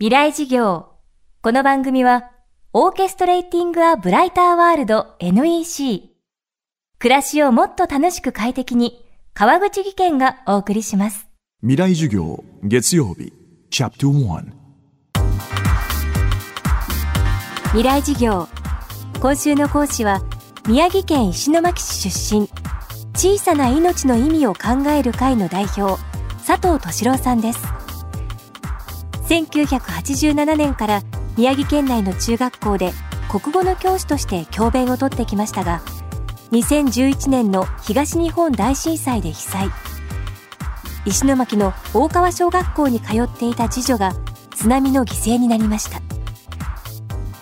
未来事業。この番組は、オーケストレーティング・ア・ブライター・ワールド NEC。暮らしをもっと楽しく快適に、川口義賢がお送りします。未来授業月曜日チャプター未来事業。今週の講師は、宮城県石巻市出身、小さな命の意味を考える会の代表、佐藤敏郎さんです。1987年から宮城県内の中学校で国語の教師として教鞭をとってきましたが2011年の東日本大震災で被災。石巻の大川小学校に通っていた次女が津波の犠牲になりました。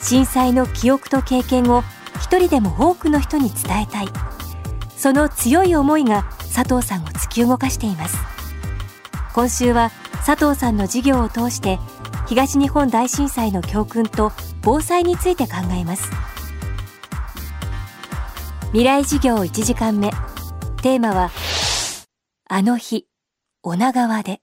震災の記憶と経験を一人でも多くの人に伝えたい。その強い思いが佐藤さんを突き動かしています。今週は佐藤さんの事業を通して東日本大震災の教訓と防災について考えます。未来事業1時間目。テーマはあの日女川で。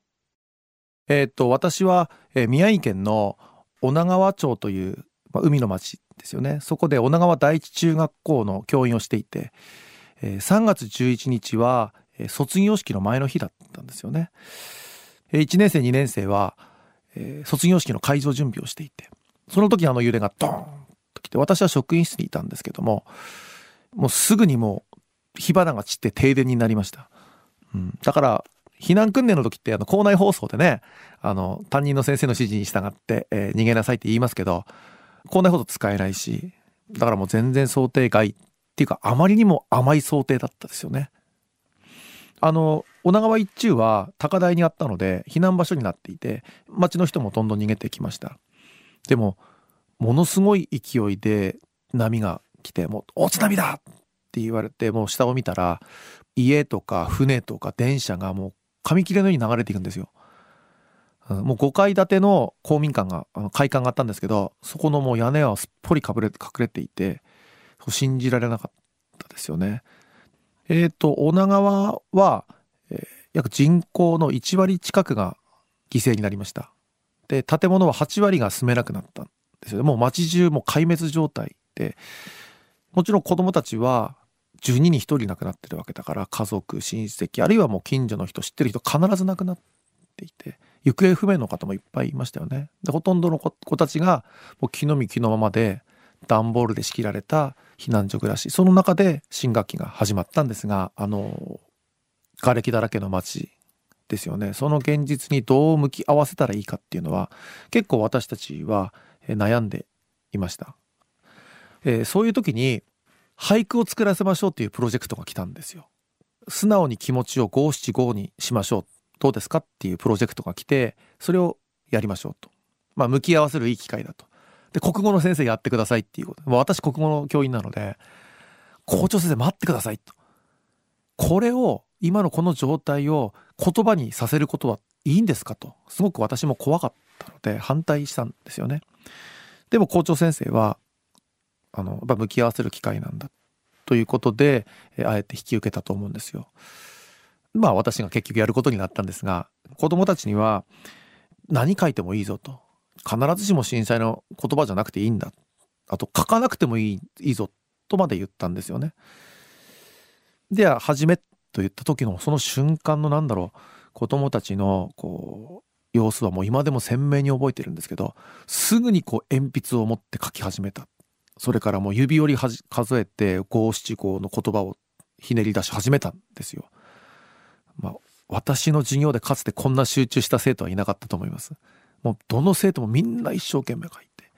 えーっと私は、えー宮城県の女川町という、まあ、海の町ですよね。そこで女川第一中学校の教員をしていて、えー3月11日は、えー卒業式の前の日だったんですよね。1年生2年生は、えー卒業式の会場準備をしていてその時あの揺れがドーンと来て私は職員室にいたんですけどももうすぐにもう火花が散って停電になりました。うん、だから避難訓練の時ってあの校内放送でねあの担任の先生の指示に従って、えー逃げなさいって言いますけど校内放送使えないしだからもう全然想定外っていうかあまりにも甘い想定だったですよね。あの女川一中は高台にあったので避難場所になっていて町の人もどんどん逃げてきましたでもものすごい勢いで波が来てもう「大津波だ!」って言われてもう下を見たら家とか船とか電車がもう紙切れのように流れていくんですよ。もう5階建ての公民館があの会館があったんですけどそこのもう屋根はすっぽり隠れ隠れていて信じられなかったですよね。えっ、と女川は、え約人口の1割近くが犠牲になりました。で建物は8割が住めなくなったんですよ。もう街中も壊滅状態でもちろん子供たちは12人1人亡くなってるわけだから家族親戚あるいはもう近所の人知ってる人必ず亡くなっていて行方不明の方もいっぱいいましたよね。でほとんどの子子たちがもう気の身気のままで段ボールで仕切られた避難所暮らしその中で新学期が始まったんですがあの瓦礫だらけの街ですよねその現実にどう向き合わせたらいいかっていうのは結構私たちは悩んでいました。えーそういう時に俳句を作らせましょうっていうプロジェクトが来たんですよ。素直に気持ちを五七五にしましょうどうですかっていうプロジェクトが来てそれをやりましょうと。まあ向き合わせるいい機会だと。で国語の先生やってくださいっていうこと。私国語の教員なので校長先生待ってくださいと。これを今のこの状態を言葉にさせることはいいんですかとすごく私も怖かったので反対したんですよね。でも校長先生はあのやっぱ向き合わせる機会なんだということであえて引き受けたと思うんですよ。まあ私が結局やることになったんですが子どもたちには何書いてもいいぞと必ずしも震災の言葉じゃなくていいんだあと書かなくてもいいいいぞとまで言ったんですよね。では始めと言った時のその瞬間のなんだろう子供たちのこう様子はもう今でも鮮明に覚えてるんですけどすぐにこう鉛筆を持って書き始めたそれからもう指折りはじ数えて五七五の言葉をひねり出し始めたんですよ。まあ私の授業でかつてこんな集中した生徒はいなかったと思います。もうどの生徒もみんな一生懸命書いて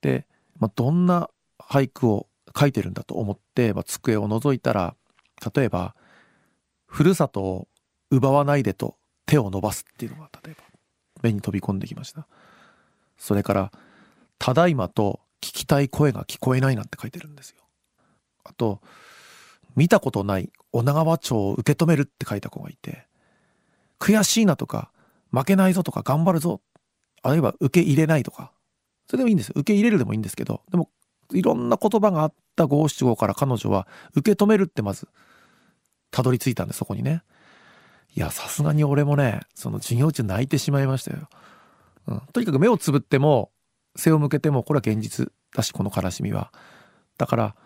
で、まあ、どんな俳句を書いてるんだと思って、まあ、机を覗いたら例えば「ふるさとを奪わないで」と手を伸ばすっていうのが例えば目に飛び込んできました。それから「ただいま」と「聞きたい声が聞こえない」なんて書いてるんですよ。あと「見たことない女川町を受け止める」って書いた子がいて「悔しいな」とか「負けないぞ」とか「頑張るぞ」あるいは「受け入れない」とかそれでもいいんです受け入れるでもいいんですけどでもいろんな言葉があった五七五から彼女は受け止めるってまずたどり着いたんでそこにね。いやさすがに俺もねその授業中泣いてしまいましたよ。うん、とにかく目をつぶっても背を向けてもこれは現実だしこの悲しみは。だから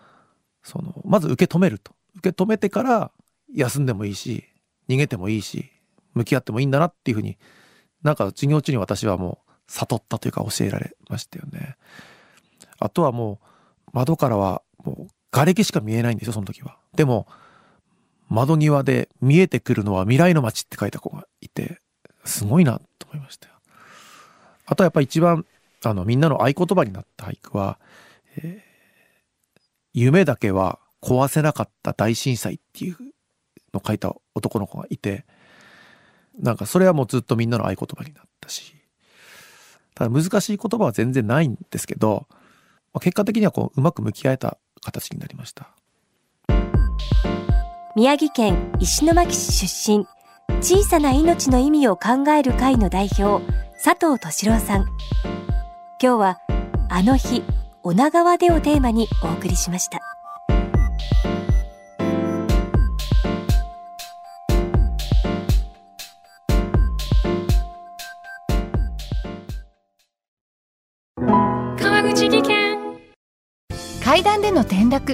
そのまず受け止めると。受け止めてから休んでもいいし逃げてもいいし向き合ってもいいんだなっていうふうになんか授業中に私はもう悟ったというか教えられましたよね。あとはもう窓からはもう瓦礫しか見えないんですよその時は。でも窓際で見えてくるのは未来の街って書いた子がいてすごいなと思いましたよ。あとはやっぱり一番あのみんなの合言葉になった俳句は、えー、夢だけは壊せなかった大震災っていうのを書いた男の子がいてなんかそれはもうずっとみんなの合言葉になったしただ難しい言葉は全然ないんですけど、結果的にはこううまく向き合えた形になりました宮城県石巻市出身。小さな命の意味を考える会の代表佐藤敏郎さん。今日はあの日女川でをテーマにお送りしました。川口技研。階段での転落